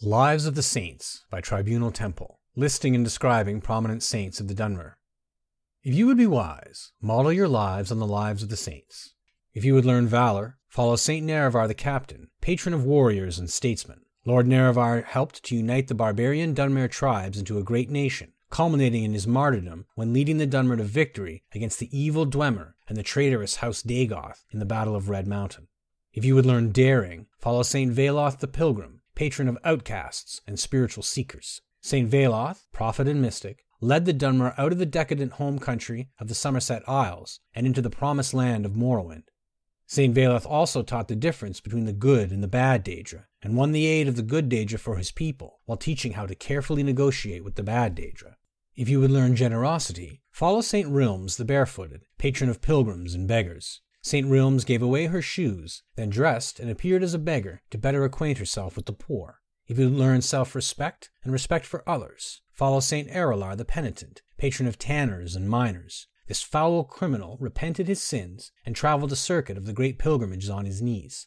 Lives of the Saints by Tribunal Temple, listing and describing prominent saints of the Dunmer. If you would be wise, model your lives on the lives of the saints. If you would learn valor, follow Saint Nerevar the Captain, patron of warriors and statesmen. Lord Nerevar helped to unite the barbarian Dunmer tribes into a great nation, culminating in his martyrdom when leading the Dunmer to victory against the evil Dwemer and the traitorous House Dagoth in the Battle of Red Mountain. If you would learn daring, follow Saint Veloth the Pilgrim, patron of outcasts and spiritual seekers. St. Veloth, prophet and mystic, led the Dunmer out of the decadent home country of the Somerset Isles and into the promised land of Morrowind. St. Veloth also taught the difference between the good and the bad Daedra, and won the aid of the good Daedra for his people, while teaching how to carefully negotiate with the bad Daedra. If you would learn generosity, follow St. Rilms the Barefooted, patron of pilgrims and beggars. St. Rilms gave away her shoes, then dressed and appeared as a beggar to better acquaint herself with the poor. If you would learn self respect and respect for others, follow St. Aralor the Penitent, patron of tanners and miners. This foul criminal repented his sins and traveled a circuit of the great pilgrimages on his knees.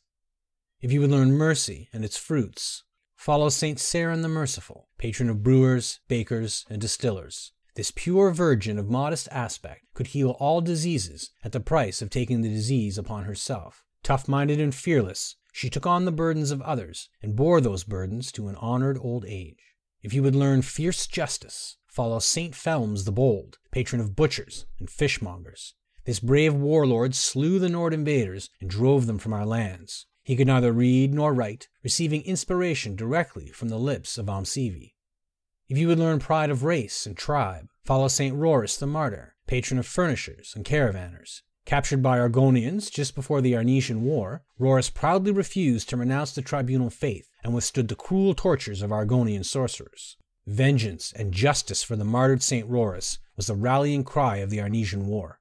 If you would learn mercy and its fruits, follow St. Seryn the Merciful, patron of brewers, bakers, and distillers. This pure virgin of modest aspect could heal all diseases at the price of taking the disease upon herself. Tough minded and fearless, she took on the burdens of others and bore those burdens to an honored old age. If you would learn fierce justice, follow Saint Felms the Bold, patron of butchers and fishmongers. This brave warlord slew the Nord invaders and drove them from our lands. He could neither read nor write, receiving inspiration directly from the lips of Almsivi. If you would learn pride of race and tribe, follow St. Roris the Martyr, patron of furnishers and caravanners. Captured by Argonians just before the Arnesian War, Roris proudly refused to renounce the tribunal faith and withstood the cruel tortures of Argonian sorcerers. Vengeance and justice for the martyred St. Roris was the rallying cry of the Arnesian War.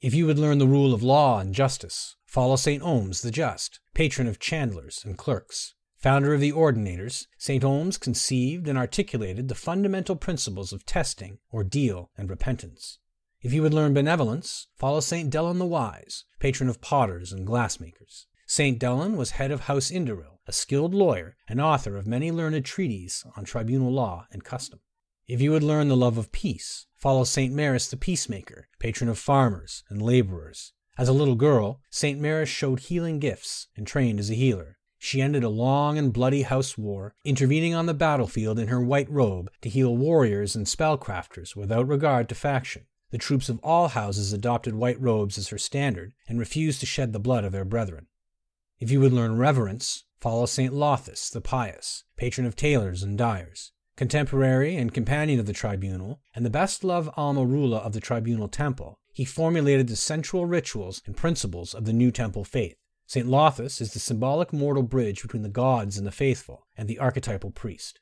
If you would learn the rule of law and justice, follow St. Olms the Just, patron of chandlers and clerks. Founder of the Ordinators, St. Olms conceived and articulated the fundamental principles of testing, ordeal, and repentance. If you would learn benevolence, follow St. Delyn the Wise, patron of potters and glassmakers. St. Delyn was head of House Indoril, a skilled lawyer and author of many learned treatises on tribunal law and custom. If you would learn the love of peace, follow St. Meris the Peacemaker, patron of farmers and laborers. As a little girl, St. Meris showed healing gifts and trained as a healer. She ended a long and bloody house war, intervening on the battlefield in her white robe to heal warriors and spellcrafters without regard to faction. The troops of all houses adopted white robes as her standard and refused to shed the blood of their brethren. If you would learn reverence, follow St. Llothis the Pious, patron of tailors and dyers. Contemporary and companion of the tribunal, and the best loved Alma of the tribunal temple, he formulated the central rituals and principles of the new temple faith. St. Llothis is the symbolic mortal bridge between the gods and the faithful, and the archetypal priest.